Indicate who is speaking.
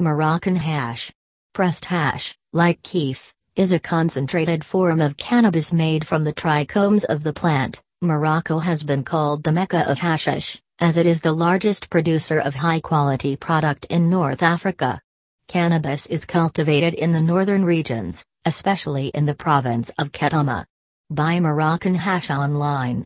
Speaker 1: Moroccan hash. Pressed hash, like keef, is a concentrated form of cannabis made from the trichomes of the plant. Morocco has been called the Mecca of hashish, as it is the largest producer of high quality product in North Africa. Cannabis is cultivated in the northern regions, especially in the province of Ketama. Buy Moroccan hash online.